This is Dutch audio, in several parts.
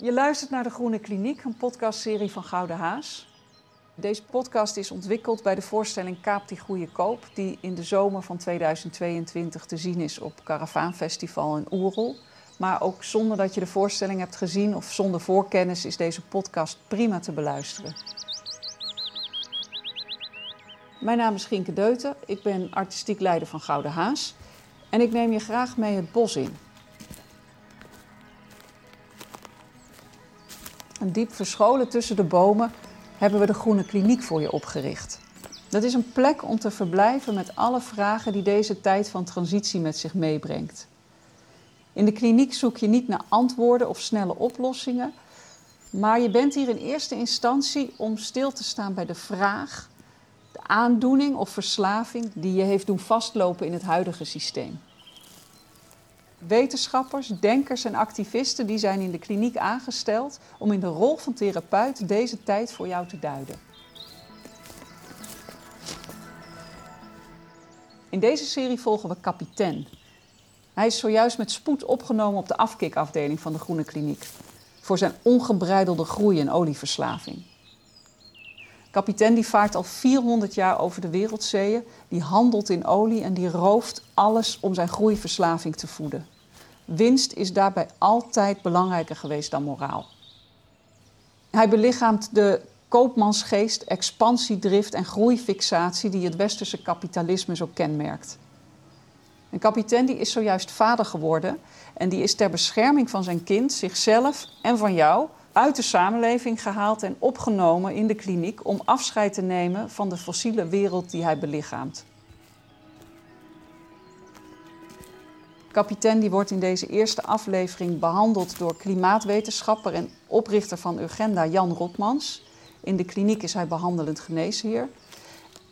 Je luistert naar De Groene Kliniek, een podcastserie van Gouden Haas. Deze podcast is ontwikkeld bij de voorstelling Kaap die Goede Koop, die in de zomer van 2022 te zien is op Caravaanfestival in Oerol. Maar ook zonder dat je de voorstelling hebt gezien of zonder voorkennis is deze podcast prima te beluisteren. Mijn naam is Gienke Deuten, ik ben artistiek leider van Gouden Haas en ik neem je graag mee het bos in. Diep verscholen tussen de bomen hebben we de Groene Kliniek voor je opgericht. Dat is een plek om te verblijven met alle vragen die deze tijd van transitie met zich meebrengt. In de kliniek zoek je niet naar antwoorden of snelle oplossingen, maar je bent hier in eerste instantie om stil te staan bij de vraag, de aandoening of verslaving die je heeft doen vastlopen in het huidige systeem. Wetenschappers, denkers en activisten die zijn in de kliniek aangesteld om in de rol van therapeut deze tijd voor jou te duiden. In deze serie volgen we kapitein. Hij is zojuist met spoed opgenomen op de afkikafdeling van de Groene Kliniek voor zijn ongebreidelde groei en olieverslaving. Kapitein die vaart al 400 jaar over de wereldzeeën, die handelt in olie en die rooft alles om zijn groeiverslaving te voeden. Winst is daarbij altijd belangrijker geweest dan moraal. Hij belichaamt de koopmansgeest, expansiedrift en groeifixatie die het westerse kapitalisme zo kenmerkt. Een kapitein die is zojuist vader geworden en die is ter bescherming van zijn kind, zichzelf en van jou uit de samenleving gehaald en opgenomen in de kliniek om afscheid te nemen van de fossiele wereld die hij belichaamt. Kapitein die wordt in deze eerste aflevering behandeld door klimaatwetenschapper en oprichter van Urgenda Jan Rotmans. In de kliniek is hij behandelend geneesheer.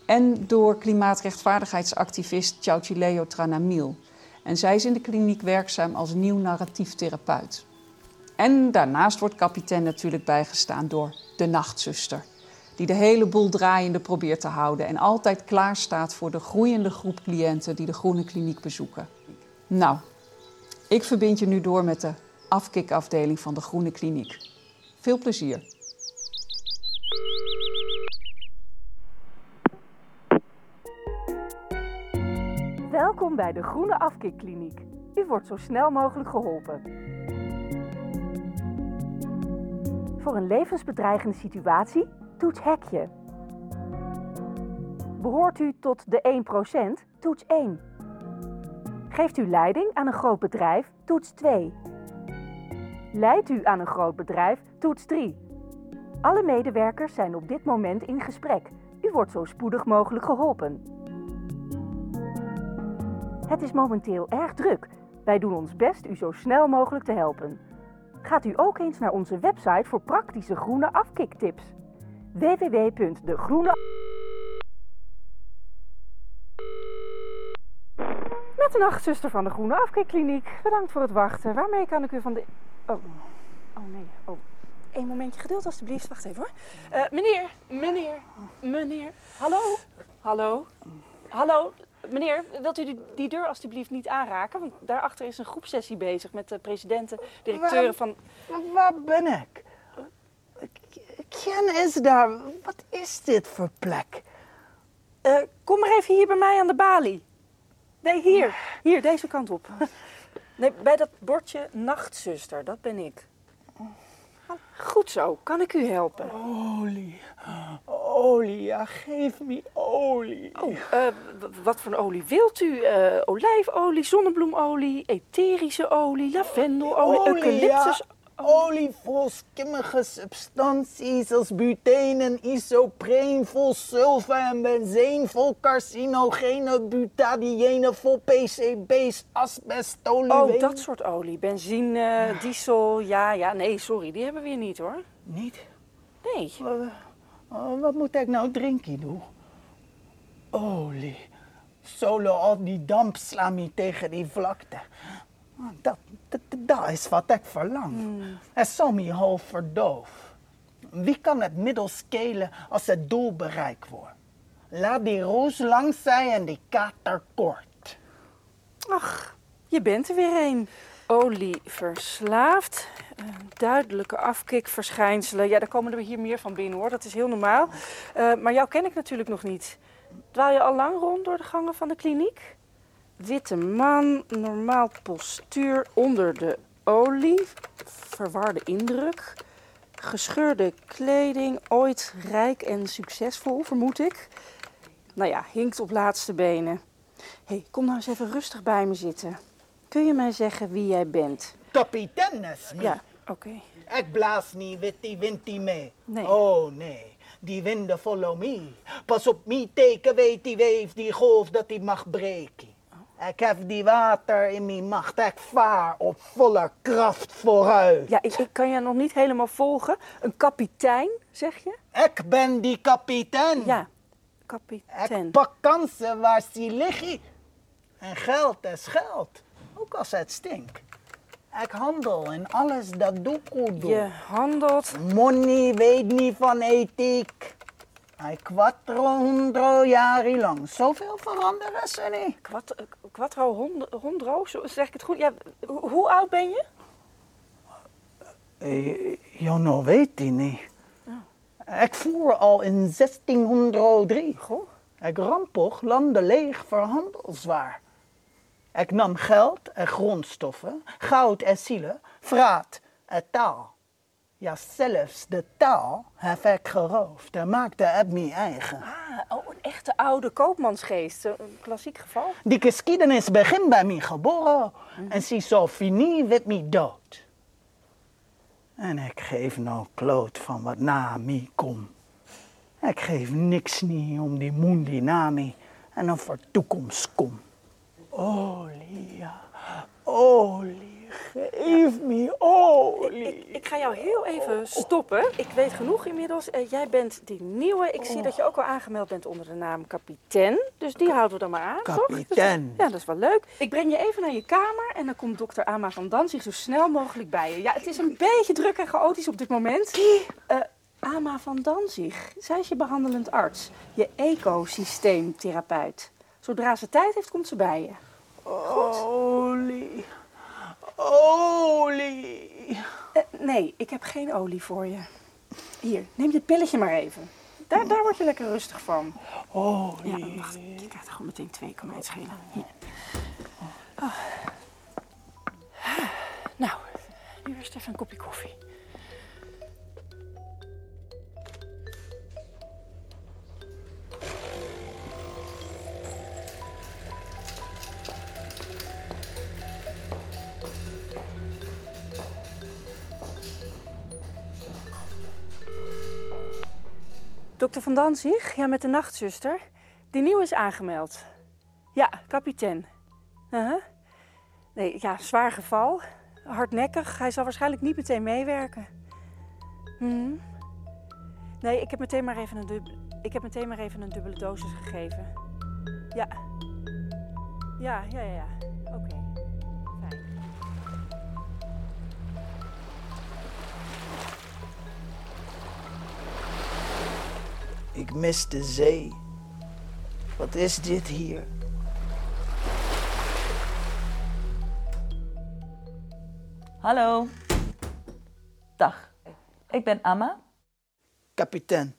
En door klimaatrechtvaardigheidsactivist Chauchileo Tranamiel. En zij is in de kliniek werkzaam als nieuw narratief therapeut. En daarnaast wordt kapitein natuurlijk bijgestaan door de nachtzuster. Die de hele boel draaiende probeert te houden en altijd klaar staat voor de groeiende groep cliënten die de Groene Kliniek bezoeken. Nou, ik verbind je nu door met de afkikafdeling van de Groene Kliniek. Veel plezier. Welkom bij de Groene Afkikkliniek. U wordt zo snel mogelijk geholpen. Voor een levensbedreigende situatie, toets hekje. Behoort u tot de 1%, toets 1. Geeft u leiding aan een groot bedrijf, toets 2. Leidt u aan een groot bedrijf, toets 3. Alle medewerkers zijn op dit moment in gesprek. U wordt zo spoedig mogelijk geholpen. Het is momenteel erg druk. Wij doen ons best u zo snel mogelijk te helpen. Gaat u ook eens naar onze website voor praktische groene afkiktips. www.degroene Met de nachtzuster van de Groene Afkikkliniek. Bedankt voor het wachten. Waarmee kan ik u van de... Oh, oh nee. Oh. Eén momentje geduld alstublieft. Wacht even hoor. Eh, meneer, meneer, meneer. Hallo? Hallo? Hallo? Meneer, wilt u die, deur alstublieft niet aanraken? Want daarachter is een groepsessie bezig met de presidenten, directeuren Waar- van... Waar ben ik? Ken is daar. Wat is dit voor plek? Eh, kom maar even hier bij mij aan de balie. Nee, hier. Hier, deze kant op. Nee, bij dat bordje nachtzuster, dat ben ik. Goed zo, kan ik u helpen? Olie. Olie, ja, geef me olie. Oh, eh, wat voor olie wilt u? Eh, olijfolie, zonnebloemolie, etherische olie, lavendelolie, eucalyptus. Ja. Olie vol skimmige substanties als butane en isopreen, vol sulfa en benzeen, vol carcinogene, butadiene, vol PCB's, asbest, Oh, dat soort olie. Benzine, diesel, ja, ja. Nee, sorry, die hebben we hier niet hoor. Niet? Nee. Wat, oh, wat moet ik nou drinken, doe? Olie. Solo al die damp sla me tegen die vlakte. Oh, Dat, dat, dat is wat ik verlang. Het zal me half verdoof. Wie kan het middel scalen als het doel bereikt wordt? Laat die roos lang zijn en die kater kort. Ach, je bent er weer een. Olie verslaafd. Duidelijke afkikverschijnselen. Ja, daar komen er hier meer van binnen hoor. Dat is heel normaal. Eh, maar jou ken ik natuurlijk nog niet. Dwaal je al lang rond door de gangen van de kliniek? Witte man, normaal postuur onder de olie, verwarde indruk, gescheurde kleding, ooit rijk en succesvol, vermoed ik. Nou ja, hinkt op laatste benen. Hé, hey, kom nou eens even rustig bij me zitten. Kun je mij zeggen wie jij bent? Kapiteines, me. Ja, oké. Ik blaas niet met die wind die mee. Nee. Oh nee, die winden follow me. Pas op, me teken weet die weef, die golf dat die mag breken. Ik heb die water in mijn macht, ik vaar op volle kracht vooruit. Ja, ik, ik kan je nog niet helemaal volgen. Een kapitein, zeg je? Ik ben die kapitein. Ja, kapitein. Ik pak kansen waar ze liggen. En geld is geld, ook als het stinkt. Ik handel en alles dat doe ik doe. Je handelt. Money weet niet van ethiek. Hij quattro hondro jaren lang. Zoveel veranderen ze niet. Quattro, quattro hond- hondro, zo zeg ik het goed? Ja, ho- hoe oud ben je? Eh, Ja, nou weet hij niet. Ik voer al in 1603. Goh. Ik rampog landen leeg voor handelswaar. Ik nam geld en grondstoffen, goud en zielen, vraat en taal. Ja, zelfs de taal heb ik geroofd en maakte het mijn eigen. Ah, oh, een echte oude koopmansgeest. Een klassiek geval. Die geschiedenis begint bij mij geboren en ze zo fini met mij dood. En ik geef nou kloot van wat na mij kom. Ik geef niks niet om die mundi na mij en een voor toekomst kom. Olie, ja, olie, geef me olie. Ik, ik ga jou heel even stoppen. Ik weet genoeg inmiddels. Eh, jij bent die nieuwe. Ik zie dat je ook al aangemeld bent onder de naam kapitein. Dus die houden we dan maar aan, toch? Kapitein. Ja, dat is wel leuk. Ik breng je even naar je kamer en dan komt dokter Ama van Danzig zo snel mogelijk bij je. Ja, het is een beetje druk en chaotisch op dit moment. Eh, Ama van Danzig, zij is je behandelend arts. Je ecosysteemtherapeut. Zodra ze tijd heeft, komt ze bij je. Olie, olie. Eh, nee, ik heb geen olie voor je. Hier, neem dit pilletje maar even. Daar, daar word je lekker rustig van. Olie. Ja, wacht. Je krijgt er gewoon meteen twee. Kan mij het schelen. Hier. Ah. Nou, nu eerst even een kopje koffie. Dokter Van Danzig, ja, met de nachtzuster. Die nieuwe is aangemeld. Ja, kapitein. Uh-huh. Nee, ja, zwaar geval. Hardnekkig. Hij zal waarschijnlijk niet meteen meewerken. Mhm. Nee, ik heb, meteen maar even een ik heb meteen maar even een dubbele dosis gegeven. Ja, ja, ja, ja. Ik mis de zee. Wat is dit hier? Hallo. Dag. Ik ben Amma. Kapitein,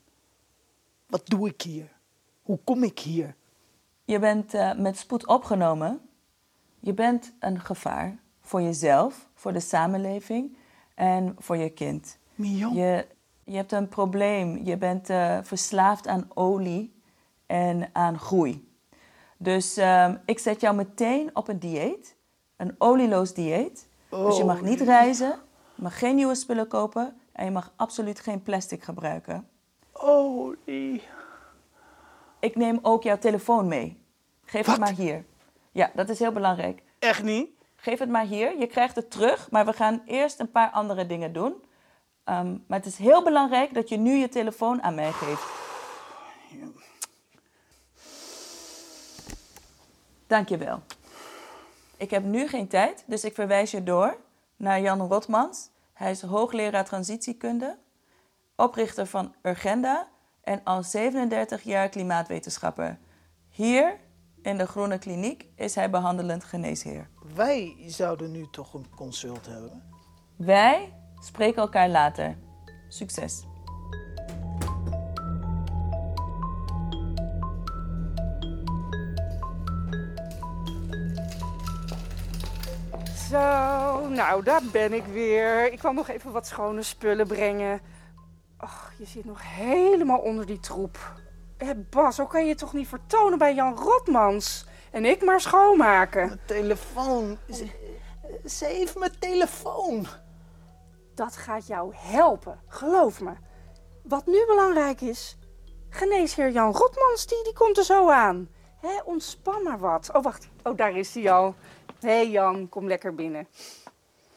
wat doe ik hier? Hoe kom ik hier? Je bent eh, met spoed opgenomen. Je bent een gevaar voor jezelf, voor de samenleving en voor je kind. Mion? Je, je hebt een probleem. Je bent eh, verslaafd aan olie en aan groei. Dus ehm, ik zet jou meteen op een dieet, een olieloos dieet. Dus je mag niet reizen, je mag geen nieuwe spullen kopen en je mag absoluut geen plastic gebruiken. Olie. Ik neem ook jouw telefoon mee. Geef Wat? het maar hier. Ja, dat is heel belangrijk. Echt niet? Geef het maar hier. Je krijgt het terug, maar we gaan eerst een paar andere dingen doen. Ehm, maar het is heel belangrijk dat je nu je telefoon aan mij geeft. Dank je wel. Ik heb nu geen tijd, dus ik verwijs je door naar Jan Rotmans. Hij is hoogleraar transitiekunde, oprichter van Urgenda en al 37 jaar klimaatwetenschapper. Hier in de Groene Kliniek is hij behandelend geneesheer. Wij zouden nu toch een consult hebben. Wij? Spreken elkaar later. Succes! Zo, nou daar ben ik weer. Ik kwam nog even wat schone spullen brengen. Och, je zit nog helemaal onder die troep. Hé Bas, zo kan je je toch niet vertonen bij Jan Rotmans? En ik maar schoonmaken. Mijn telefoon. Ze, ze heeft mijn telefoon. Dat gaat jou helpen, geloof me. Wat nu belangrijk is, geneesheer Jan Rotmans, die, die komt er zo aan. Hé, ontspan maar wat. Oh, wacht. Oh, daar is hij al. Hé hey Jan, kom lekker binnen.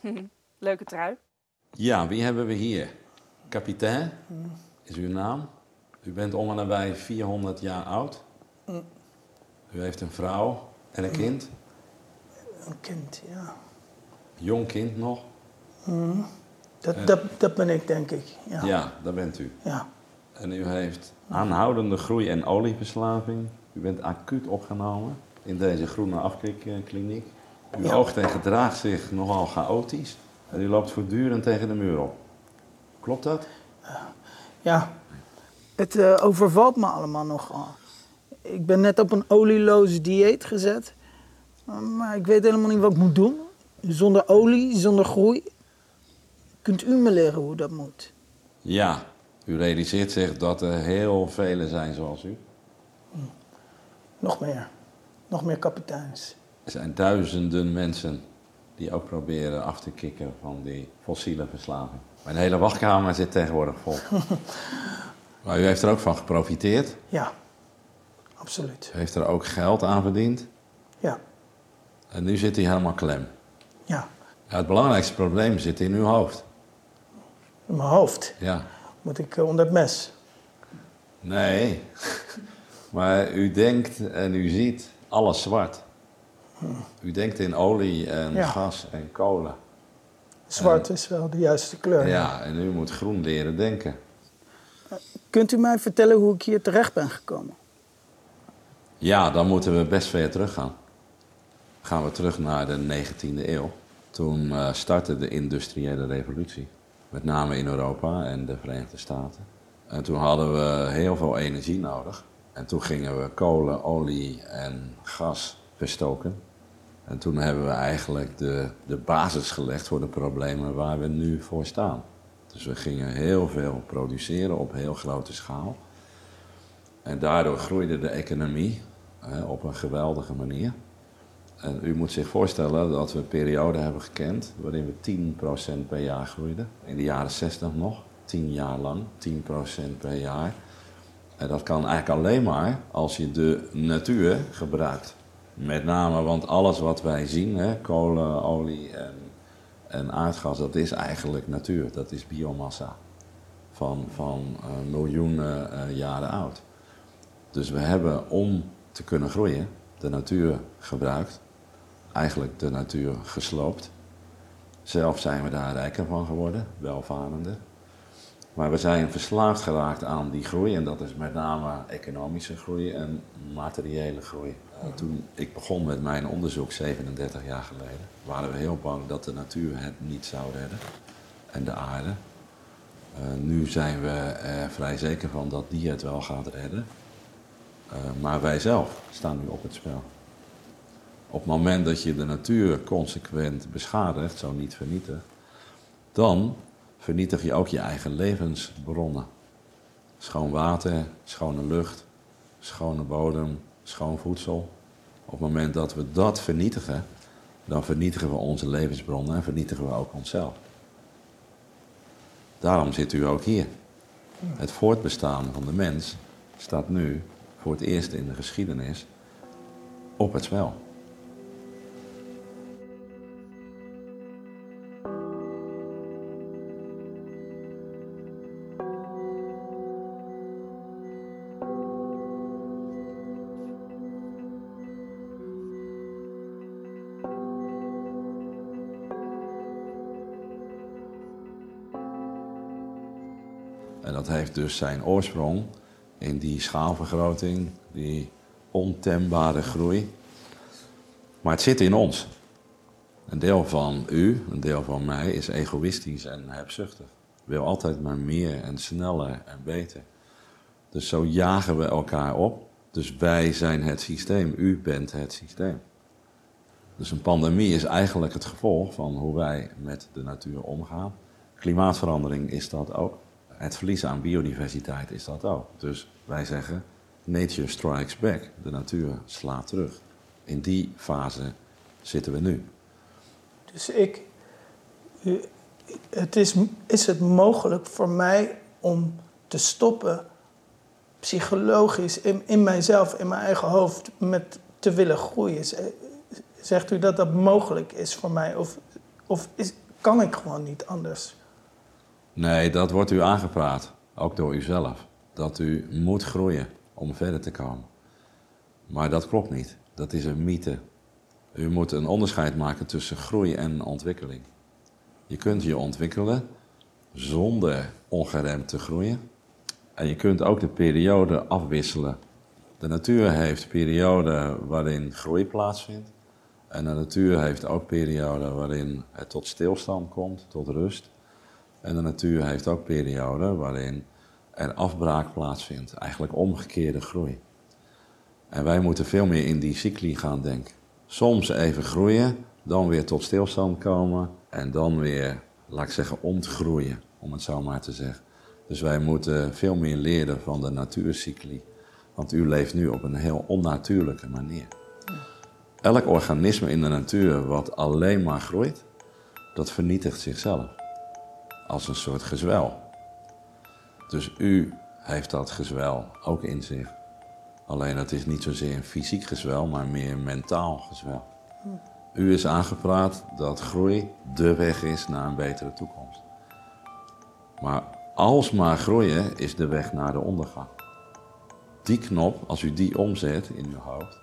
Leuke trui. Ja, wie hebben we hier? Kapitein is uw naam. U bent om en nabij 400 jaar oud. U heeft een vrouw en een kind. Een kind, ja. Jong kind nog. Dat, dat, dat ben ik, denk ik. Ja. Ja, daar bent u. ja. En u heeft aanhoudende groei- en olieverslaving. U bent acuut opgenomen in deze groene afkikkliniek. U Ja. oogt en gedraagt zich nogal chaotisch. En u loopt voortdurend tegen de muur op. Klopt dat? Ja, het eh, overvalt me allemaal nogal. Ik ben net op een olieloos dieet gezet. Maar ik weet helemaal niet wat ik moet doen. Zonder olie, zonder groei. Kunt u me leren hoe dat moet? Ja. U realiseert zich dat er heel velen zijn zoals u. Nog meer. Nog meer kapiteins. Er zijn duizenden mensen die ook proberen af te kicken van die fossiele verslaving. Mijn hele wachtkamer zit tegenwoordig vol. maar u heeft er ook van geprofiteerd. Ja, absoluut. U heeft er ook geld aan verdiend. Ja, En nu zit hij helemaal klem. ja. Ja, het belangrijkste probleem zit in uw hoofd. In mijn hoofd Ja. moet ik eh, onder het mes. Nee. maar u denkt en u ziet alles zwart. U denkt in olie en Ja. gas en kolen. Zwart is wel de juiste kleur. Ja, en u moet groen leren denken. Kunt u mij vertellen hoe ik hier terecht ben gekomen? Ja, dan moeten we best ver teruggaan. Gaan we terug naar de 19e eeuw. Toen eh, startte de industriële revolutie. Met name in Europa en de Verenigde Staten. En toen hadden we heel veel energie nodig. En toen gingen we kolen, olie en gas verstoken. En toen hebben we eigenlijk de, de basis gelegd voor de problemen waar we nu voor staan. Dus we gingen heel veel produceren op heel grote schaal. En daardoor groeide de economie hè, op een geweldige manier. En u moet zich voorstellen dat we een periode hebben gekend waarin we 10% per jaar groeiden. In de jaren 60 nog, 10 jaar lang, 10% per jaar. En dat kan eigenlijk alleen maar als je de natuur gebruikt. Met name, want alles wat wij zien, hè, kolen, olie en, en aardgas, dat is eigenlijk natuur. Dat is biomassa van, van eh, miljoenen eh, jaren oud. Dus we hebben om te kunnen groeien de natuur gebruikt, eigenlijk de natuur gesloopt. Zelf zijn we daar rijker van geworden, welvarender. Maar we zijn verslaafd geraakt aan die groei en dat is met name economische groei en materiële groei. Eh, toen ik begon met mijn onderzoek 37 jaar geleden, waren we heel bang dat de natuur het niet zou redden en de aarde. Eh, nu zijn we er vrij zeker van dat die het wel gaat redden. Eh, maar wij zelf staan nu op het spel. Op het moment dat je de natuur consequent beschadigt, zo niet vernietigt, dan vernietig je ook je eigen levensbronnen. Schoon water, schone lucht, schone bodem, schoon voedsel. Op het moment dat we dat vernietigen, dan vernietigen we onze levensbronnen en vernietigen we ook onszelf. Daarom zit u ook hier. Het voortbestaan van de mens staat nu voor het eerst in de geschiedenis op het spel. Dus zijn oorsprong in die schaalvergroting, die ontembare groei. Maar het zit in ons. Een deel van u, een deel van mij, is egoïstisch en hebzuchtig. Wil altijd maar meer en sneller en beter. Dus zo jagen we elkaar op. Dus wij zijn het systeem, u bent het systeem. Dus een pandemie is eigenlijk het gevolg van hoe wij met de natuur omgaan. Klimaatverandering is dat ook. Het verlies aan biodiversiteit is dat ook. Dus wij zeggen, nature strikes back. De natuur slaat terug. In die fase zitten we nu. Dus ik, het is, is het mogelijk voor mij om te stoppen, psychologisch, in, in mijzelf, in mijn eigen hoofd, met te willen groeien? Zegt u dat dat mogelijk is voor mij? Of, of is, kan ik gewoon niet anders? Nee, dat wordt u aangepraat, ook door uzelf. Dat u moet groeien om verder te komen. Maar dat klopt niet. Dat is een mythe. U moet een onderscheid maken tussen groei en ontwikkeling. Je kunt je ontwikkelen zonder ongeremd te groeien. En je kunt ook de periode afwisselen. De natuur heeft perioden waarin groei plaatsvindt. En de natuur heeft ook perioden waarin het tot stilstand komt, tot rust. En de natuur heeft ook perioden waarin er afbraak plaatsvindt, eigenlijk omgekeerde groei. En wij moeten veel meer in die cycli gaan denken. Soms even groeien, dan weer tot stilstand komen en dan weer, laat ik zeggen, ontgroeien, om het zo maar te zeggen. Dus wij moeten veel meer leren van de natuurcycli, want u leeft nu op een heel onnatuurlijke manier. Elk organisme in de natuur wat alleen maar groeit, dat vernietigt zichzelf. Als een soort gezwel. Dus u heeft dat gezwel ook in zich. Alleen het is niet zozeer een fysiek gezwel, maar meer een mentaal gezwel. U is aangepraat dat groei de weg is naar een betere toekomst. Maar alsmaar groeien is de weg naar de ondergang. Die knop, als u die omzet in uw hoofd,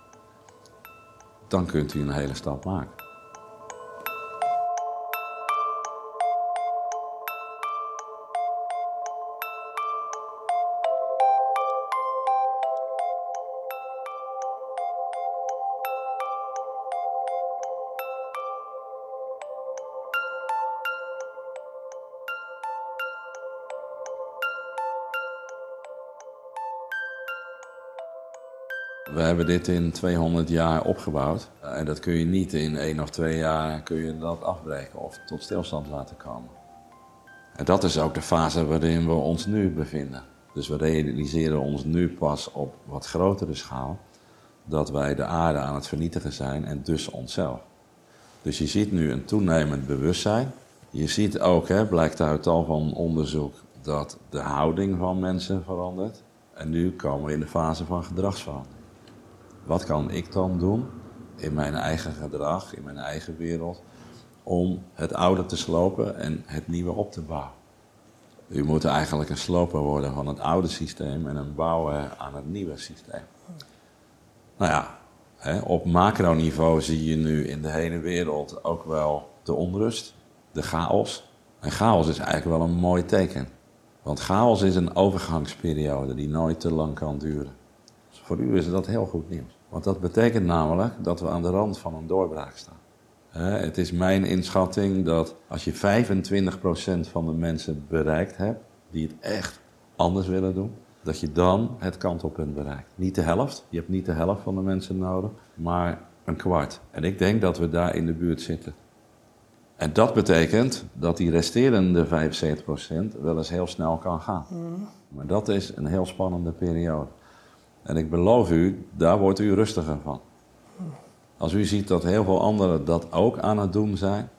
dan kunt u een hele stap maken. We hebben dit in 200 jaar opgebouwd. En dat kun je niet in één of twee jaar kun je dat afbreken of tot stilstand laten komen. En dat is ook de fase waarin we ons nu bevinden. Dus we realiseren ons nu pas op wat grotere schaal dat wij de aarde aan het vernietigen zijn en dus onszelf. Dus je ziet nu een toenemend bewustzijn. Je ziet ook, hè, blijkt uit tal van onderzoek, dat de houding van mensen verandert. En nu komen we in de fase van gedragsverandering. Wat kan ik dan doen in mijn eigen gedrag, in mijn eigen wereld, om het oude te slopen en het nieuwe op te bouwen? U moet eigenlijk een sloper worden van het oude systeem en een bouwer aan het nieuwe systeem. Nou ja, hè, op macroniveau zie je nu in de hele wereld ook wel de onrust, de chaos. En chaos is eigenlijk wel een mooi teken. Want chaos is een overgangsperiode die nooit te lang kan duren. Dus voor u is dat heel goed nieuws. Want dat betekent namelijk dat we aan de rand van een doorbraak staan. Het is mijn inschatting dat als je 25% van de mensen bereikt hebt die het echt anders willen doen, dat je dan het kantelpunt bereikt. Niet de helft, je hebt niet de helft van de mensen nodig, maar een kwart. En ik denk dat we daar in de buurt zitten. En dat betekent dat die resterende 75% wel eens heel snel kan gaan. Maar dat is een heel spannende periode. En ik beloof u, daar wordt u rustiger van. Als u ziet dat heel veel anderen dat ook aan het doen zijn,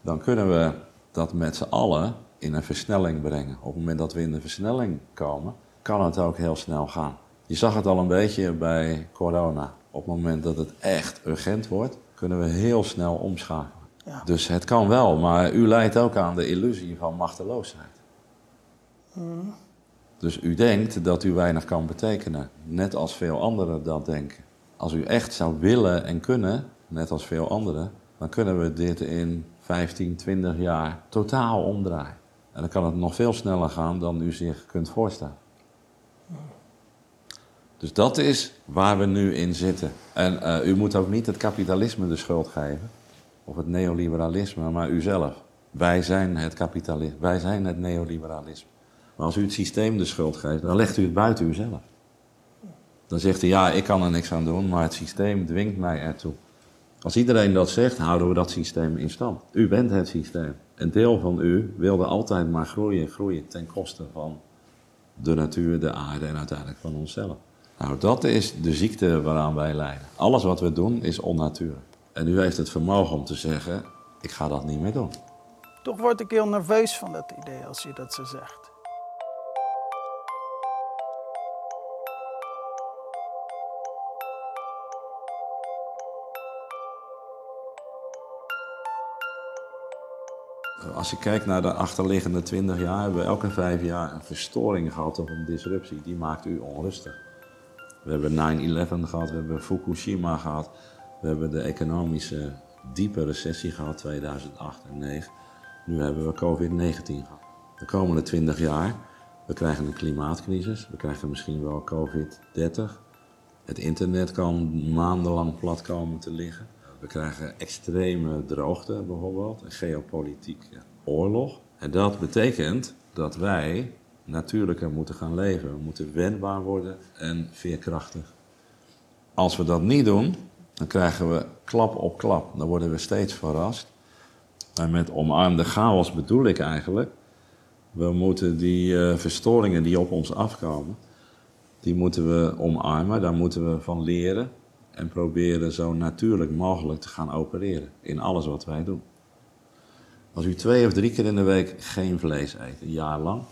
dan kunnen we dat met z'n allen in een versnelling brengen. Op het moment dat we in de versnelling komen, kan het ook heel snel gaan. Je zag het al een beetje bij corona. Op het moment dat het echt urgent wordt, kunnen we heel snel omschakelen. Ja. Dus het kan wel, maar u leidt ook aan de illusie van machteloosheid. Mm. Dus u denkt dat u weinig kan betekenen, net als veel anderen dat denken. Als u echt zou willen en kunnen, net als veel anderen, dan kunnen we dit in 15, 20 jaar totaal omdraaien. En dan kan het nog veel sneller gaan dan u zich kunt voorstellen. Dus dat is waar we nu in zitten. En uh, u moet ook niet het kapitalisme de schuld geven. of het neoliberalisme, maar uzelf. Wij zijn het kapitalisme, wij zijn het neoliberalisme. Maar als u het systeem de schuld geeft, dan legt u het buiten uzelf. Dan zegt hij, ja, ik kan er niks aan doen, maar het systeem dwingt mij ertoe. Als iedereen dat zegt, houden we dat systeem in stand. U bent het systeem. Een deel van u wilde altijd maar groeien, groeien ten koste van de natuur, de aarde en uiteindelijk van onszelf. Nou, dat is de ziekte waaraan wij lijden. Alles wat we doen is onnatuurlijk. En u heeft het vermogen om te zeggen, ik ga dat niet meer doen. Toch word ik heel nerveus van dat idee als je dat zo zegt. Als je kijkt naar de achterliggende 20 jaar, hebben we elke vijf jaar een verstoring gehad of een disruptie. Die maakt u onrustig. We hebben 9-11 gehad, we hebben Fukushima gehad, we hebben de economische diepe recessie gehad 2008 en 2009. Nu hebben we COVID-19 gehad. De komende 20 jaar, we krijgen een klimaatcrisis, we krijgen misschien wel COVID-30. Het internet kan maandenlang plat komen te liggen. We krijgen extreme droogte bijvoorbeeld, een geopolitieke oorlog. En dat betekent dat wij natuurlijker moeten gaan leven. We moeten wendbaar worden en veerkrachtig. Als we dat niet doen, dan krijgen we klap op klap. Dan worden we steeds verrast. En met omarmde chaos bedoel ik eigenlijk, we moeten die uh, verstoringen die op ons afkomen, die moeten we omarmen, daar moeten we van leren en proberen zo natuurlijk mogelijk te gaan opereren in alles wat wij doen. Als u twee of drie keer in de week geen vlees eet, een jaar lang,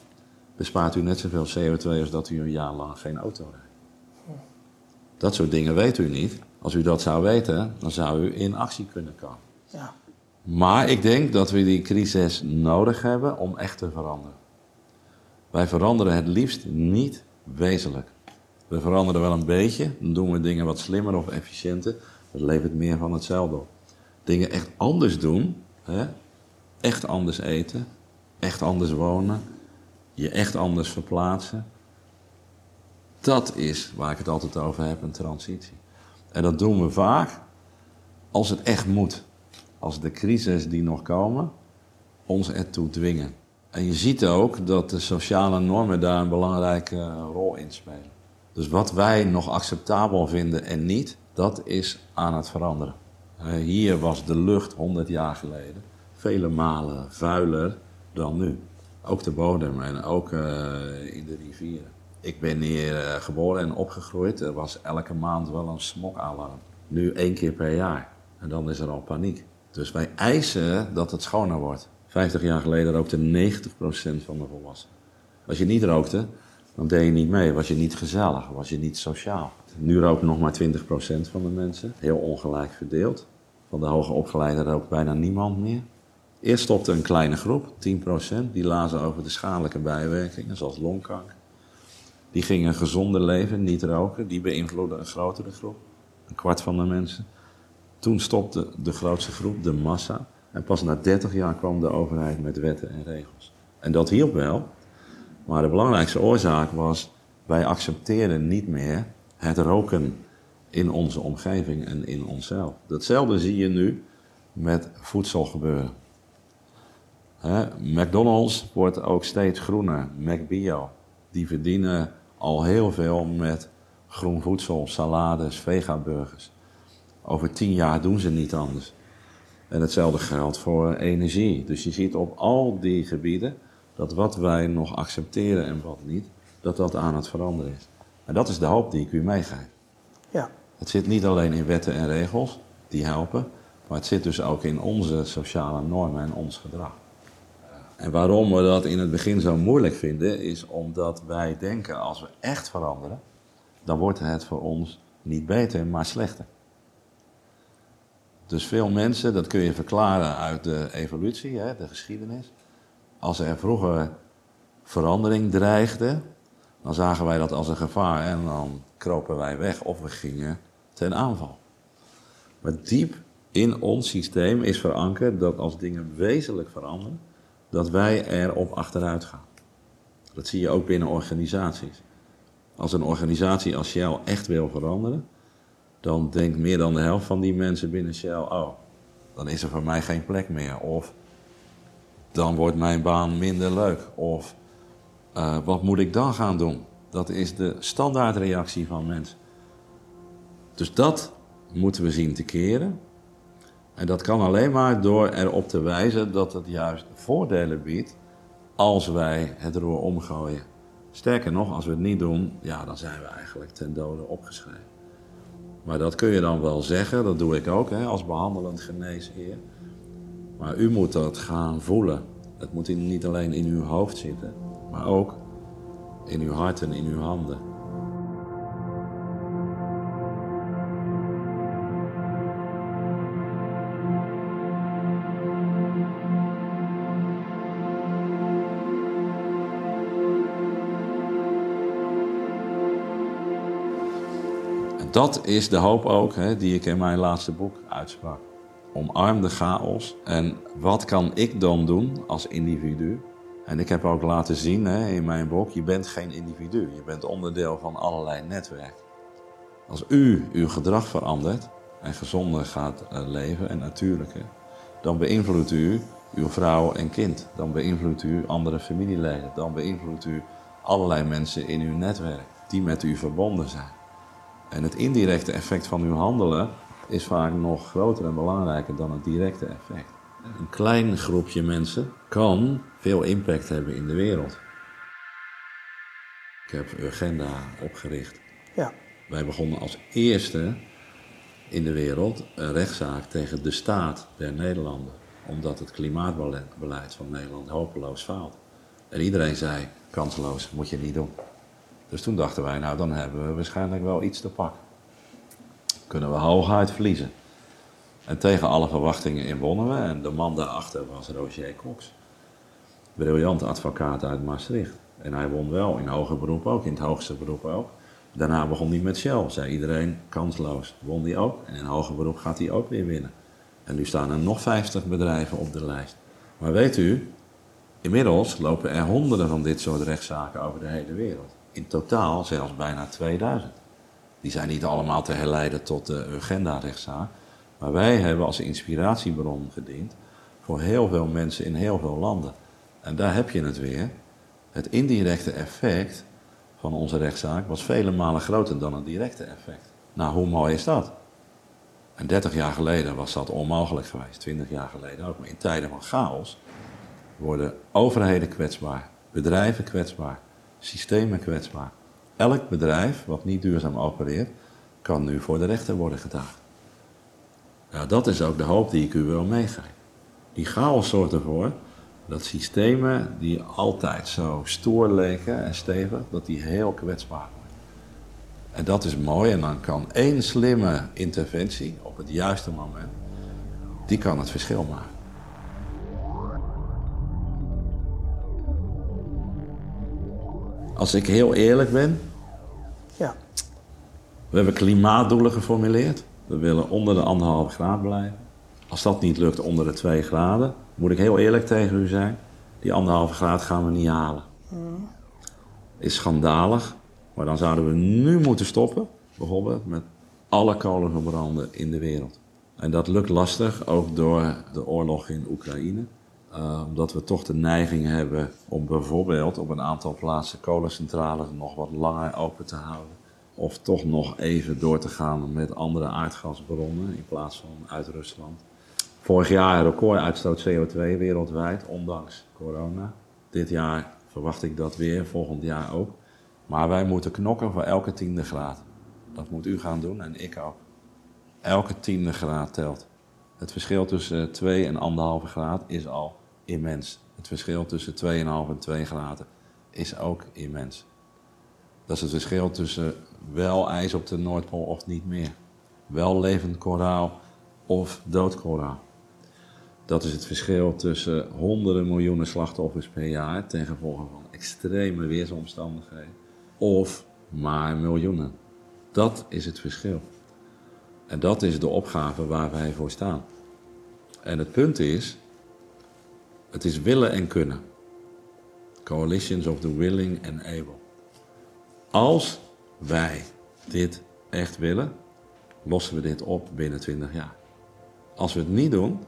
bespaart u net zoveel CO2 als dat u een jaar lang geen auto rijdt. Dat soort dingen weet u niet. Als u dat zou weten, dan zou u in actie kunnen komen. Ja. Maar ik denk dat we die crisis nodig hebben om echt te veranderen. Wij veranderen het liefst niet wezenlijk. We veranderen wel een beetje, dan doen we dingen wat slimmer of efficiënter. Dat levert meer van hetzelfde op. Dingen echt anders doen, hè? echt anders eten, echt anders wonen, je echt anders verplaatsen. Dat is waar ik het altijd over heb, een transitie. En dat doen we vaak als het echt moet. Als de crises die nog komen ons ertoe dwingen. En je ziet ook dat de sociale normen daar een belangrijke rol in spelen. Dus wat wij nog acceptabel vinden en niet, dat is aan het veranderen. Hier was de lucht 100 jaar geleden vele malen vuiler dan nu. Ook de bodem en ook uh, in de rivieren. Ik ben hier uh, geboren en opgegroeid. Er was elke maand wel een smokalarm. Nu één keer per jaar. En dan is er al paniek. Dus wij eisen dat het schoner wordt. 50 jaar geleden rookte 90% van de volwassenen. Als je niet rookte, dan deed je niet mee. Was je niet gezellig, was je niet sociaal. Nu rookt nog maar 20% van de mensen. Heel ongelijk verdeeld. Van de hoge opgeleiden rookt bijna niemand meer. Eerst stopte een kleine groep, 10%, die lazen over de schadelijke bijwerkingen, zoals longkanker. Die gingen gezonder leven, niet roken. Die beïnvloedden een grotere groep, een kwart van de mensen. Toen stopte de grootste groep, de massa. En pas na 30 jaar kwam de overheid met wetten en regels. En dat hielp wel, maar de belangrijkste oorzaak was, wij accepteerden niet meer het roken in onze omgeving en in onszelf. Datzelfde zie je nu met voedselgebeuren. McDonald's wordt ook steeds groener, McBio. Die verdienen al heel veel met groen voedsel, salades, vegaburgers. Over tien jaar doen ze niet anders. En hetzelfde geldt voor energie. Dus je ziet op al die gebieden dat wat wij nog accepteren en wat niet, dat dat aan het veranderen is. En dat is de hoop die ik u meegeef. Ja. Het zit niet alleen in wetten en regels, die helpen, maar het zit dus ook in onze sociale normen en ons gedrag. En waarom we dat in het begin zo moeilijk vinden, is omdat wij denken als we echt veranderen, dan wordt het voor ons niet beter, maar slechter. Dus veel mensen, dat kun je verklaren uit de evolutie, hè, de geschiedenis. Als er vroeger verandering dreigde, dan zagen wij dat als een gevaar en dan kropen wij weg of we gingen ten aanval. Maar diep in ons systeem is verankerd dat als dingen wezenlijk veranderen, dat wij erop achteruit gaan. Dat zie je ook binnen organisaties. Als een organisatie als Shell echt wil veranderen, dan denkt meer dan de helft van die mensen binnen Shell: oh, dan is er voor mij geen plek meer. Of dan wordt mijn baan minder leuk. Of eh, wat moet ik dan gaan doen? Dat is de standaardreactie van mensen. Dus dat moeten we zien te keren. En dat kan alleen maar door erop te wijzen dat het juist voordelen biedt als wij het roer omgooien. Sterker nog, als we het niet doen, ja, dan zijn we eigenlijk ten dode opgeschreven. Maar dat kun je dan wel zeggen, dat doe ik ook hè, als behandelend geneesheer. Maar u moet dat gaan voelen. Het moet niet alleen in uw hoofd zitten, maar ook in uw hart en in uw handen. En dat is de hoop ook hè, die ik in mijn laatste boek uitsprak. Omarm de chaos. En wat kan ik dan doen als individu? En ik heb ook laten zien hè, in mijn boek, je bent geen individu. Je bent onderdeel van allerlei netwerken. Als u uw gedrag verandert en gezonder gaat eh, leven en natuurlijker, dan beïnvloedt u uw vrouw en kind. Dan beïnvloedt u andere familieleden. Dan beïnvloedt u allerlei mensen in uw netwerk die met u verbonden zijn. En het indirecte effect van uw handelen is vaak nog groter en belangrijker dan het directe effect. Een klein groepje mensen kan veel impact hebben in de wereld. Ik heb Urgenda opgericht. Ja. Wij begonnen als eerste in de wereld een rechtszaak tegen de staat der Nederlanden. Omdat het klimaatbeleid van Nederland hopeloos faalt. En iedereen zei, kansloos, moet je niet doen. Dus toen dachten wij, nou dan hebben we waarschijnlijk wel iets te pakken. Kunnen we hooguit verliezen. En tegen alle verwachtingen in wonnen we. En de man daarachter was Roger Cox. Briljant advocaat uit Maastricht. En hij won wel in hoger beroep ook, in het hoogste beroep ook. Daarna begon hij met Shell, zei iedereen kansloos. Won hij ook en in hoger beroep gaat hij ook weer winnen. En nu staan er nog 50 bedrijven op de lijst. Maar weet u, inmiddels lopen er honderden van dit soort rechtszaken over de hele wereld. In totaal zelfs bijna 2000. Die zijn niet allemaal te herleiden tot de Urgenda-rechtszaak. Maar wij hebben als inspiratiebron gediend voor heel veel mensen in heel veel landen. En daar heb je het weer. Het indirecte effect van onze rechtszaak was vele malen groter dan het directe effect. Nou, hoe mooi is dat? En 30 jaar geleden was dat onmogelijk geweest, 20 jaar geleden ook. Maar in tijden van chaos worden overheden kwetsbaar, bedrijven kwetsbaar, systemen kwetsbaar. Elk bedrijf wat niet duurzaam opereert, kan nu voor de rechter worden gedaagd. Ja, dat is ook de hoop die ik u wil meegeven. Die chaos zorgt ervoor dat systemen die altijd zo stoer leken en stevig, dat die heel kwetsbaar worden. En dat is mooi en dan kan één slimme interventie op het juiste moment, die kan het verschil maken. Als ik heel eerlijk ben, Ja. we hebben klimaatdoelen geformuleerd. We willen onder de anderhalve graad blijven. Als dat niet lukt onder de 2 graden, moet ik heel eerlijk tegen u zijn, die anderhalve graad gaan we niet halen. Is schandalig, maar dan zouden we nu moeten stoppen, bijvoorbeeld met alle kolenverbranden in de wereld. En dat lukt lastig, ook door de oorlog in Oekraïne. Uh, omdat we toch de neiging hebben om bijvoorbeeld op een aantal plaatsen kolencentrales nog wat langer open te houden. Of toch nog even door te gaan met andere aardgasbronnen in plaats van uit Rusland. Vorig jaar recorduitstoot CO2 wereldwijd, ondanks corona. Dit jaar verwacht ik dat weer, volgend jaar ook. Maar wij moeten knokken voor elke tiende graad. Dat moet u gaan doen en ik ook. Elke tiende graad telt. Het verschil tussen 2 en 1,5 graad is al immens. Het verschil tussen 2,5 en 2 graden is ook immens. Dat is het verschil tussen wel ijs op de Noordpool of niet meer. Wel levend koraal of dood koraal. Dat is het verschil tussen honderden miljoenen slachtoffers per jaar ten gevolge van extreme weersomstandigheden of maar miljoenen. Dat is het verschil. En dat is de opgave waar wij voor staan. En het punt is, het is willen en kunnen. Coalitions of the willing and able. Als wij dit echt willen, lossen we dit op binnen 20 jaar. Als we het niet doen,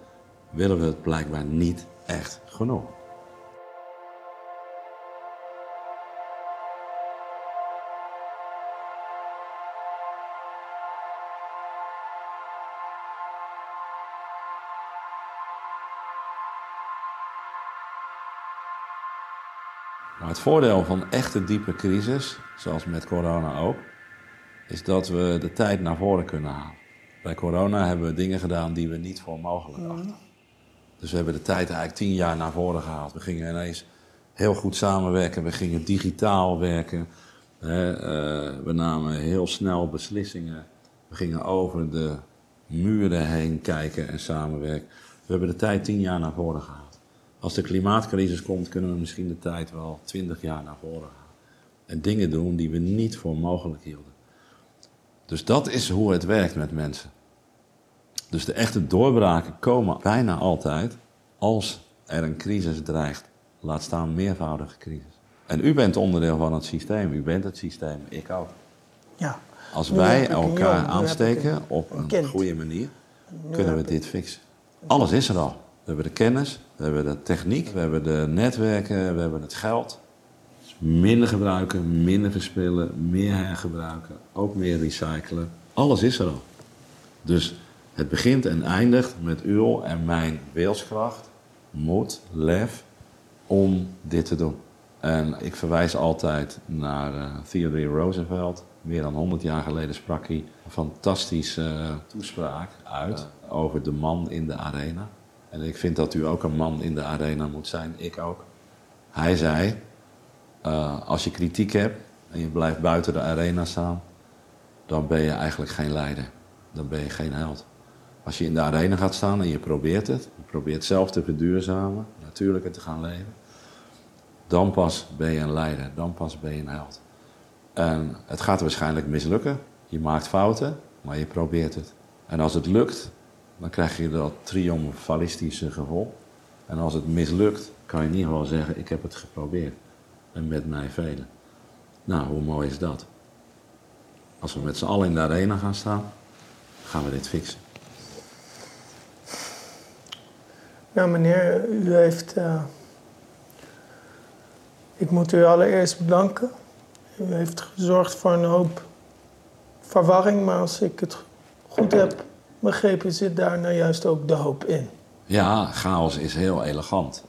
willen we het blijkbaar niet echt genoeg. Maar het voordeel van echte diepe crisis, zoals met corona ook, is dat we de tijd naar voren kunnen halen. Bij corona hebben we dingen gedaan die we niet voor mogelijk achten. Dus we hebben de tijd eigenlijk tien jaar naar voren gehaald. We gingen ineens heel goed samenwerken, we gingen digitaal werken. Eh, we namen heel snel beslissingen. We gingen over de muren heen kijken en samenwerken. We hebben de tijd tien jaar naar voren gehaald. Als de klimaatcrisis komt, kunnen we misschien de tijd wel twintig jaar naar voren halen. En dingen doen die we niet voor mogelijk hielden. Dus dat is hoe het werkt met mensen. Dus de echte doorbraken komen bijna altijd als er een crisis dreigt. Laat staan meervoudige crisis. En u bent onderdeel van het systeem. U bent het systeem. Ik ook. Ja. Als wij elkaar aansteken een- op een goede manier, Nu kunnen we dit fixen. Alles is er al. We hebben de kennis, we hebben de techniek, we hebben de netwerken, we hebben het geld. Dus minder gebruiken, minder verspillen, meer hergebruiken, ook meer recyclen. Alles is er al. Dus het begint en eindigt met uw en mijn wilskracht, moed, lef om dit te doen. En ik verwijs altijd naar eh, Theodore Roosevelt. Meer dan 100 jaar geleden sprak hij een fantastische eh, toespraak uit over de man in de arena. En ik vind dat u ook een man in de arena moet zijn, ik ook. Hij zei, eh, als je kritiek hebt en je blijft buiten de arena staan, dan ben je eigenlijk geen leider. Dan ben je geen held. Als je in de arena gaat staan en je probeert het, je probeert zelf te verduurzamen, natuurlijker te gaan leven, dan pas ben je een leider, dan pas ben je een held. En het gaat waarschijnlijk mislukken. Je maakt fouten, maar je probeert het. En als het lukt, dan krijg je dat triomfalistische gevoel. En als het mislukt, kan je in ieder geval zeggen: Ik heb het geprobeerd. En met mij velen. Nou, hoe mooi is dat? Als we met z'n allen in de arena gaan staan, gaan we dit fixen. Nou, meneer, u heeft. eh, ik moet u allereerst bedanken. U heeft gezorgd voor een hoop verwarring, maar als ik het goed heb begrepen, zit daar nou juist ook de hoop in. Ja, chaos is heel elegant.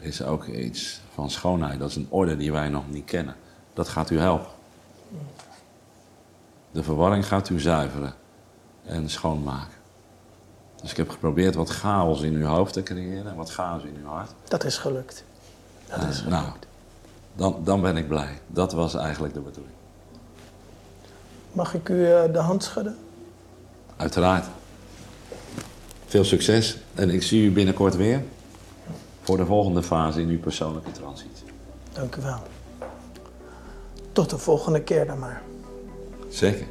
Er is ook iets van schoonheid. Dat is een orde die wij nog niet kennen. Dat gaat u helpen. De verwarring gaat u zuiveren en schoonmaken. Dus ik heb geprobeerd wat chaos in uw hoofd te creëren en wat chaos in uw hart. Dat is gelukt. Dat is Eh, gelukt. nou, dan, dan ben ik blij. Dat was eigenlijk de bedoeling. Mag ik u eh, de hand schudden? Uiteraard. Veel succes en ik zie u binnenkort weer voor de volgende fase in uw persoonlijke transitie. Dank u wel. Tot de volgende keer dan maar. Zeker.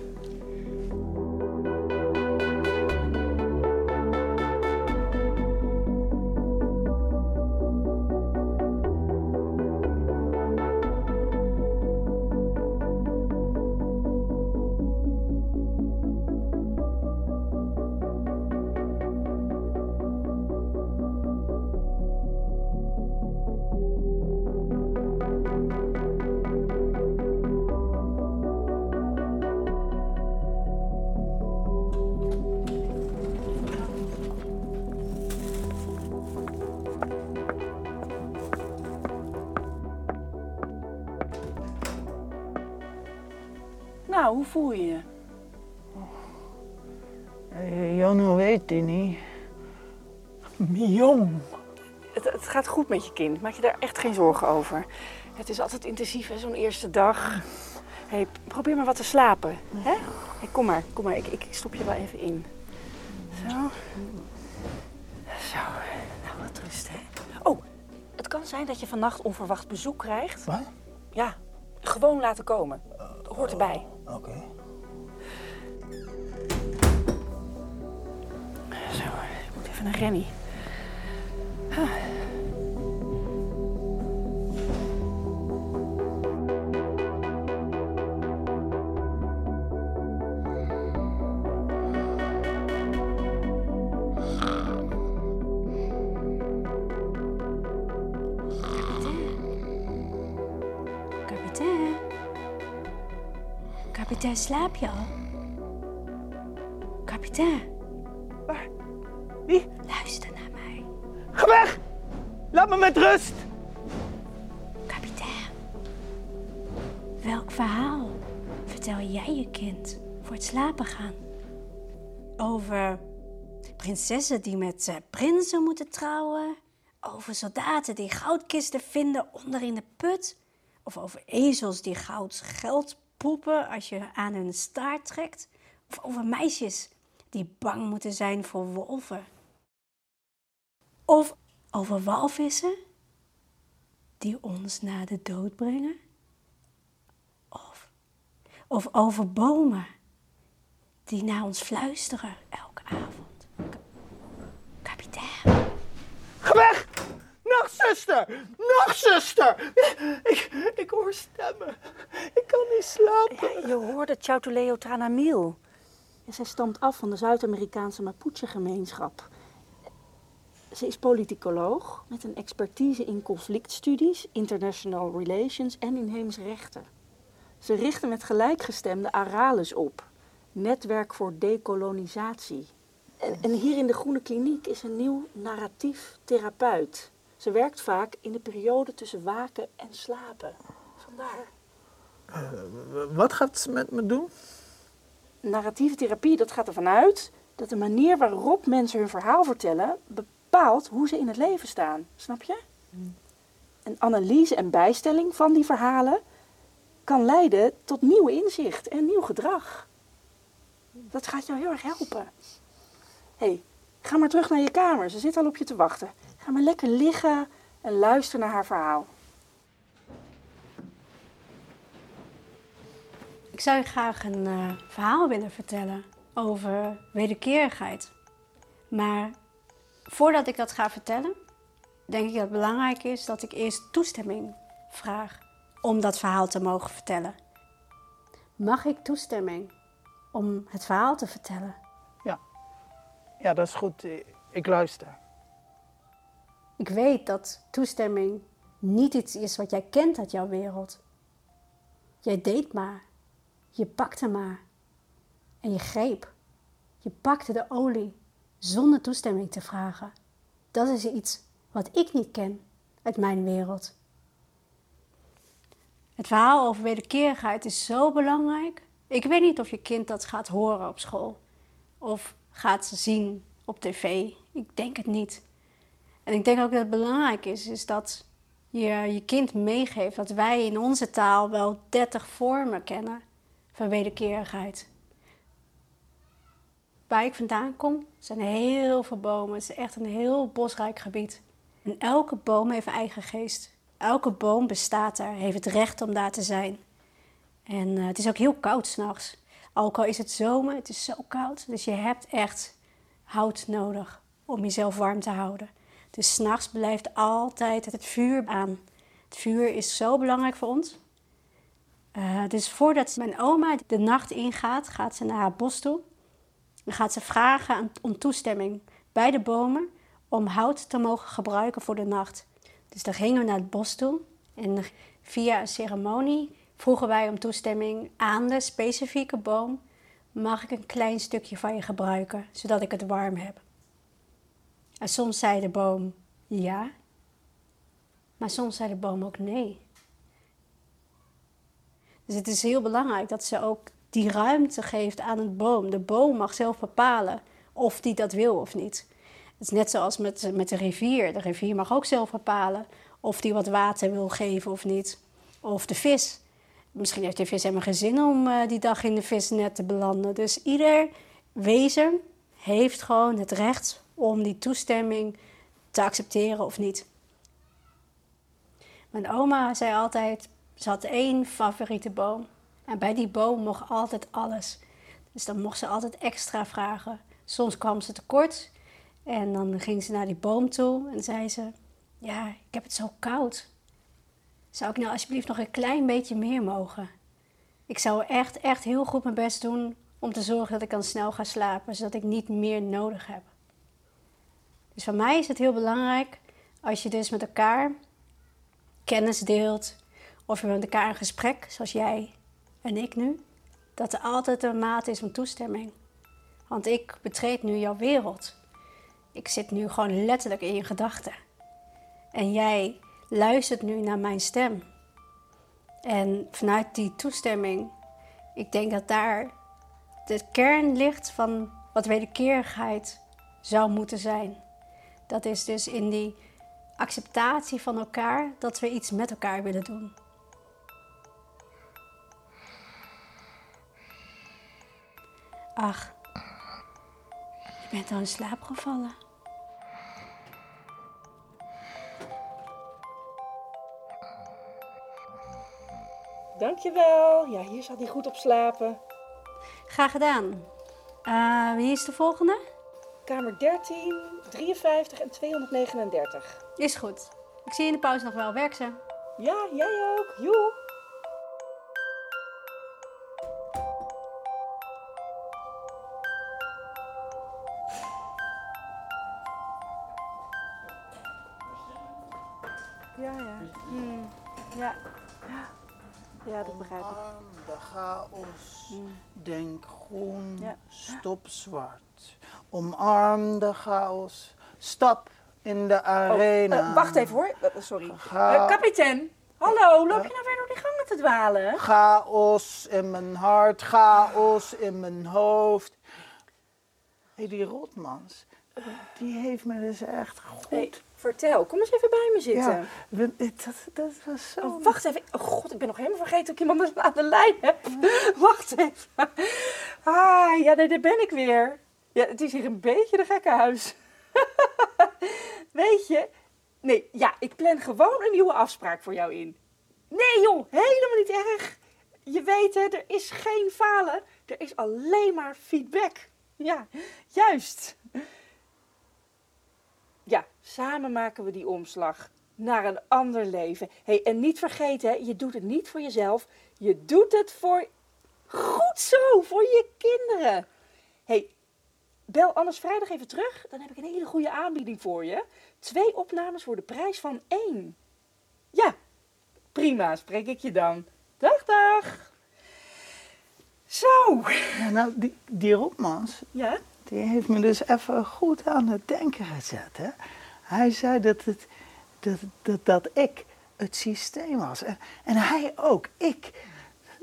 Voel je je? Eh, Jonno weet die niet. Jong. Het, het gaat goed met je kind. Maak je daar echt geen zorgen over. Het is altijd intensief, hè, zo'n eerste dag. Hey, probeer maar wat te slapen. Hè? Hey, kom maar, kom maar. Ik, ik stop je wel even in. Zo. Zo. Nou, wat rust, hè. Oh, het kan zijn dat je vannacht onverwacht bezoek krijgt. Wat? Ja, gewoon laten komen. Dat hoort erbij. Oké. Zo, ik moet even naar Rennie. Kapitein, slaap je al? Kapitein. Waar? Wie? Luister naar mij. Ga weg! Laat me met rust! Kapitein. Welk verhaal vertel jij je kind voor het slapen gaan? Over prinsessen die met uh, prinsen moeten trouwen? Over soldaten die goudkisten vinden onder in de put? Of over ezels die goud geld poepen als je aan hun staart trekt? Of over meisjes die bang moeten zijn voor wolven? Of over walvissen die ons naar de dood brengen? Of, of over bomen die naar ons fluisteren elke avond? Kapitein. Ga weg! Nachtzuster! Nachtzuster! Ik, ik hoor stemmen. Ik kan niet slapen. Je hoorde Chautoleo Tranamil. En zij stamt af van de Zuid-Amerikaanse Mapuche-gemeenschap. Ze is politicoloog met een expertise in conflictstudies, international relations en inheemse rechten. Ze richtte met gelijkgestemde Aralis op, netwerk voor dekolonisatie. En, en hier in de Groene Kliniek is een nieuw narratief therapeut. Ze werkt vaak in de periode tussen waken en slapen. Vandaar. Wat gaat ze met me doen? Narratieve therapie, dat gaat ervan uit dat de manier waarop mensen hun verhaal vertellen bepaalt hoe ze in het leven staan. Snap je? Een analyse en bijstelling van die verhalen kan leiden tot nieuw inzicht en nieuw gedrag. Dat gaat jou heel erg helpen. Hé, hey, ga maar terug naar je kamer. Ze zit al op je te wachten. Ga maar lekker liggen en luister naar haar verhaal. Ik zou je graag een uh, verhaal willen vertellen over wederkerigheid. Maar voordat ik dat ga vertellen, denk ik dat het belangrijk is dat ik eerst toestemming vraag om dat verhaal te mogen vertellen. Mag ik toestemming om het verhaal te vertellen? Ja, ja dat is goed. Ik luister. Ik weet dat toestemming niet iets is wat jij kent uit jouw wereld. Jij deed maar. Je pakte maar. En je greep. Je pakte de olie zonder toestemming te vragen. Dat is iets wat ik niet ken uit mijn wereld. Het verhaal over wederkerigheid is zo belangrijk. Ik weet niet of je kind dat gaat horen op school of gaat zien op tv. Ik denk het niet. En ik denk ook dat het belangrijk is, is dat je je kind meegeeft dat wij in onze taal wel 30 vormen kennen van wederkerigheid. Waar ik vandaan kom, zijn heel veel bomen. Het is echt een heel bosrijk gebied. En elke boom heeft een eigen geest. Elke boom bestaat daar, heeft het recht om daar te zijn. En uh, het is ook heel koud s'nachts. Ook al is het zomer, het is zo koud. Dus je hebt echt hout nodig om jezelf warm te houden. Dus s'nachts blijft altijd het vuur aan. Het vuur is zo belangrijk voor ons. Uh, dus voordat mijn oma de nacht ingaat, gaat ze naar haar bos toe. Dan gaat ze vragen om toestemming bij de bomen om hout te mogen gebruiken voor de nacht. Dus dan gingen we naar het bos toe en via een ceremonie vroegen wij om toestemming aan de specifieke boom. Mag ik een klein stukje van je gebruiken, zodat ik het warm heb? En soms zei de boom ja, maar soms zei de boom ook nee. Dus het is heel belangrijk dat ze ook die ruimte geeft aan een boom. De boom mag zelf bepalen of die dat wil of niet. Het is net zoals met, met de rivier. De rivier mag ook zelf bepalen of die wat water wil geven of niet. Of de vis. Misschien heeft de vis helemaal geen zin om uh, die dag in de visnet te belanden. Dus ieder wezen heeft gewoon het recht om die toestemming te accepteren of niet. Mijn oma zei altijd, ze had één favoriete boom. En bij die boom mocht altijd alles. Dus dan mocht ze altijd extra vragen. Soms kwam ze tekort en dan ging ze naar die boom toe en zei ze: Ja, ik heb het zo koud. Zou ik nou alsjeblieft nog een klein beetje meer mogen? Ik zou echt, echt heel goed mijn best doen om te zorgen dat ik dan snel ga slapen, zodat ik niet meer nodig heb. Dus voor mij is het heel belangrijk als je dus met elkaar kennis deelt, of je met elkaar een gesprek, zoals jij en ik nu, dat er altijd een mate is van toestemming. Want ik betreed nu jouw wereld. Ik zit nu gewoon letterlijk in je gedachten. En jij luistert nu naar mijn stem. En vanuit die toestemming, ik denk dat daar de kern ligt van wat wederkerigheid zou moeten zijn. Dat is dus in die acceptatie van elkaar dat we iets met elkaar willen doen. Ach, je bent al in slaap gevallen. Dankjewel. Ja, hier zat hij goed op slapen. Graag gedaan. Eh, wie is de volgende? Kamer 13, 53 en 239. Is goed. Ik zie je in de pauze nog wel. Werk ze. Ja, jij ook. Joe. Ja, ja. Hmm. Ja. Ja, dat begrijp ik. Omarm de chaos. Denk groen, Ja. stop zwart. Omarm de chaos. Stap in de arena. Eh, wacht even hoor. Eh, sorry. Eh, kapitein. Hallo, loop je nou weer door die gangen te dwalen? Chaos in mijn hart, chaos in mijn hoofd. Hé, die Rotmans, die heeft me dus echt goed... Hey, vertel. Kom eens even bij me zitten. ja, dat, dat was zo... Oh, wacht even. Oh god, ik ben nog helemaal vergeten dat ik iemand aan de lijn heb. Wacht even. Ah, ja, daar ben ik weer. Ja, het is hier een beetje de gekkenhuis. Weet je? Nee, ja, ik plan gewoon een nieuwe afspraak voor jou in. Nee joh, helemaal niet erg. Je weet hè, er is geen falen. Er is alleen maar feedback. Ja, juist. Ja, samen maken we die omslag naar een ander leven. Hey, en niet vergeten, hè, je doet het niet voor jezelf. Je doet het voor... Goed zo, voor je kinderen. hey, bel anders vrijdag even terug. Dan heb ik een hele goede aanbieding voor je. Twee opnames voor de prijs van één. Ja, prima, spreek ik je dan. Dag, dag. Zo. Ja, nou, die, die Ja? die heeft me dus even goed aan het denken gezet. Hè? Hij zei dat, het, dat, dat, dat ik het systeem was. En, en hij ook, ik.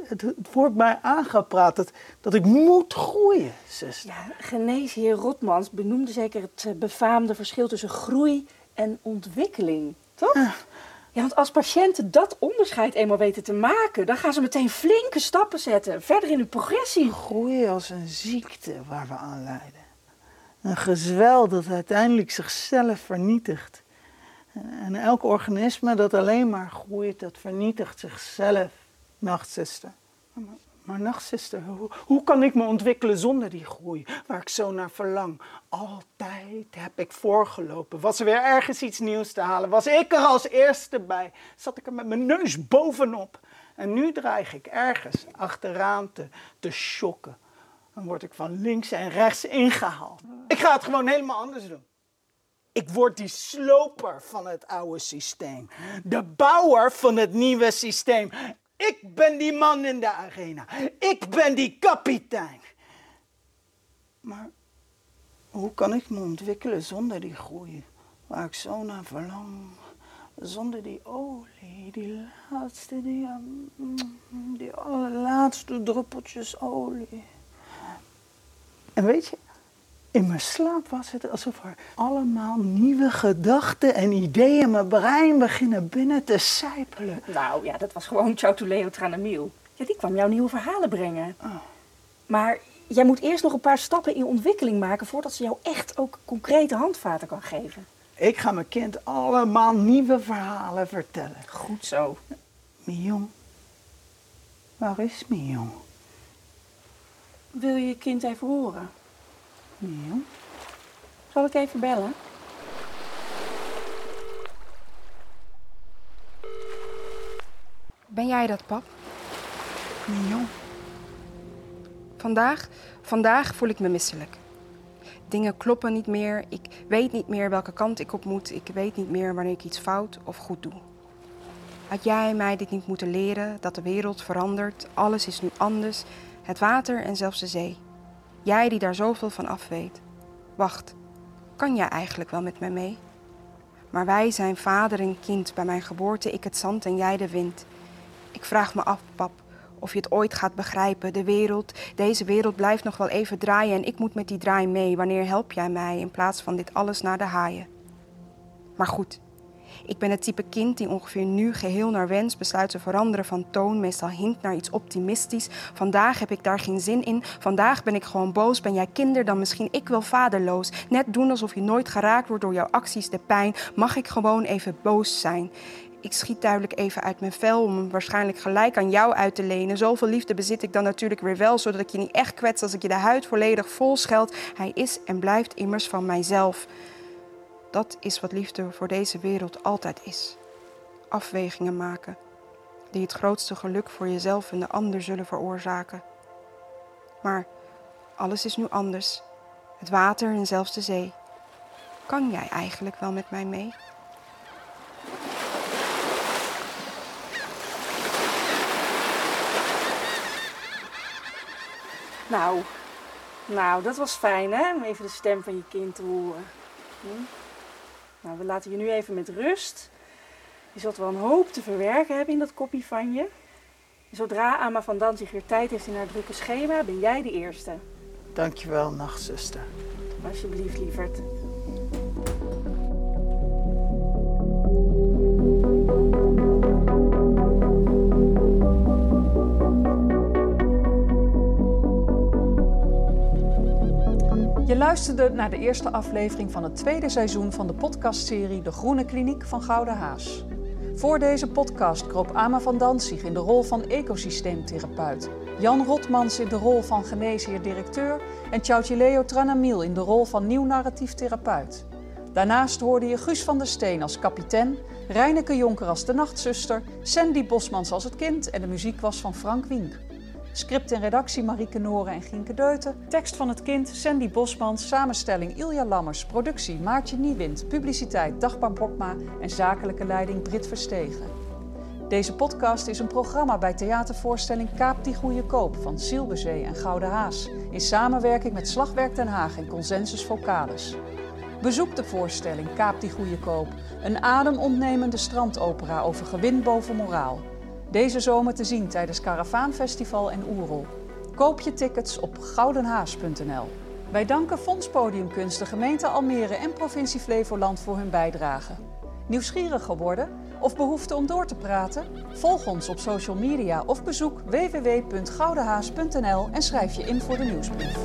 Het, het wordt mij aangepraat dat, dat ik moet groeien, zuster. Ja, geneesheer Rotmans benoemde zeker het eh, befaamde verschil tussen groei en ontwikkeling, toch? Ja, want als patiënten dat onderscheid eenmaal weten te maken, dan gaan ze meteen flinke stappen zetten, verder in hun progressie. Groei als een ziekte waar we aan lijden. Een gezwel dat uiteindelijk zichzelf vernietigt. En elk organisme dat alleen maar groeit, dat vernietigt zichzelf. Nachtzuster. Maar, nachtzuster, hoe, hoe kan ik me ontwikkelen zonder die groei waar ik zo naar verlang? Altijd heb ik voorgelopen. Was er weer ergens iets nieuws te halen? Was ik er als eerste bij? Zat ik er met mijn neus bovenop? En nu dreig ik ergens achteraan te, te shocken. Dan word ik van links en rechts ingehaald. Ik ga het gewoon helemaal anders doen. Ik word die sloper van het oude systeem. De bouwer van het nieuwe systeem. Ik ben die man in de arena. Ik ben die kapitein. Maar hoe kan ik me ontwikkelen zonder die groei waar ik zo naar verlang? Zonder die olie, die laatste, die, mm, die allerlaatste druppeltjes olie. En weet je, in mijn slaap was het alsof er allemaal nieuwe gedachten en ideeën in mijn brein beginnen binnen te sijpelen. Nou ja, dat was gewoon Chautuleo Tranamiel. Ja, die kwam jouw nieuwe verhalen brengen. Maar jij moet eerst nog een paar stappen in ontwikkeling maken voordat ze jou echt ook concrete handvaten kan geven. Ik ga mijn kind allemaal nieuwe verhalen vertellen. Goed zo. Mion, waar is Mion? Wil je je kind even horen? Mion? Zal ik even bellen? Ben jij dat, pap? Mion? Vandaag, vandaag voel ik me misselijk. Dingen kloppen niet meer. Ik weet niet meer welke kant ik op moet. Ik weet niet meer wanneer ik iets fout of goed doe. Had jij mij dit niet moeten leren? Dat de wereld verandert, alles is nu anders. Het water en zelfs de zee. Jij die daar zoveel van af weet. Wacht, kan jij eigenlijk wel met mij mee? Maar wij zijn vader en kind, bij mijn geboorte ik het zand en jij de wind. Ik vraag me af, pap, of je het ooit gaat begrijpen. De wereld, deze wereld blijft nog wel even draaien en ik moet met die draai mee. Wanneer help jij mij in plaats van dit alles naar de haaien? Maar goed, ik ben het type kind die ongeveer nu geheel naar wens besluit te veranderen van toon, meestal hinkt naar iets optimistisch. Vandaag heb ik daar geen zin in. Vandaag ben ik gewoon boos. Ben jij kinder, dan misschien ik wel vaderloos. Net doen alsof je nooit geraakt wordt door jouw acties, de pijn. Mag ik gewoon even boos zijn? Ik schiet duidelijk even uit mijn vel om hem waarschijnlijk gelijk aan jou uit te lenen. Zoveel liefde bezit ik dan natuurlijk weer wel, zodat ik je niet echt kwets als ik je de huid volledig vol scheld. Hij is en blijft immers van mijzelf. Dat is wat liefde voor deze wereld altijd is. Afwegingen maken, die het grootste geluk voor jezelf en de ander zullen veroorzaken. Maar alles is nu anders. Het water en zelfs de zee. Kan jij eigenlijk wel met mij mee? Nou, nou, dat was fijn hè, om even de stem van je kind te horen. Hm? Nou, we laten je nu even met rust. Je zult wel een hoop te verwerken hebben in dat kopie van je. Zodra Ama van Danzig weer tijd heeft in haar drukke schema, ben jij de eerste. Dankjewel, nachtzuster. Alsjeblieft, lieverd. Je luisterde naar de eerste aflevering van het tweede seizoen van de podcastserie De Groene Kliniek van Gouden Haas. Voor deze podcast kroop Ama van Danzig in de rol van ecosysteemtherapeut, Jan Rotmans in de rol van geneesheer-directeur en Leo Tranamiel in de rol van nieuw narratief therapeut. Daarnaast hoorde je Guus van der Steen als kapitein, Reineke Jonker als de nachtzuster, Sandy Bosmans als het kind en de muziek was van Frank Wink. Script en redactie Marieke Noren en Gienke Deuten. Tekst van het kind Sandy Bosmans. Samenstelling Ilja Lammers. Productie Maartje Niewind. Publiciteit Dagbar Bokma. En zakelijke leiding Brit Verstegen. Deze podcast is een programma bij theatervoorstelling Kaap die Goede Koop van Silberzee en Gouden Haas. In samenwerking met Slagwerk Den Haag en Consensus Vocalis. Bezoek de voorstelling Kaap die Goede Koop. Een ademontnemende strandopera over gewin boven moraal. Deze zomer te zien tijdens Caravaanfestival en Oerol. Koop je tickets op goudenhaas.nl. Wij danken Fonds Podiumkunst, de gemeente Almere en provincie Flevoland voor hun bijdrage. Nieuwsgierig geworden of behoefte om door te praten? Volg ons op social media of bezoek www.goudenhaas.nl en schrijf je in voor de nieuwsbrief.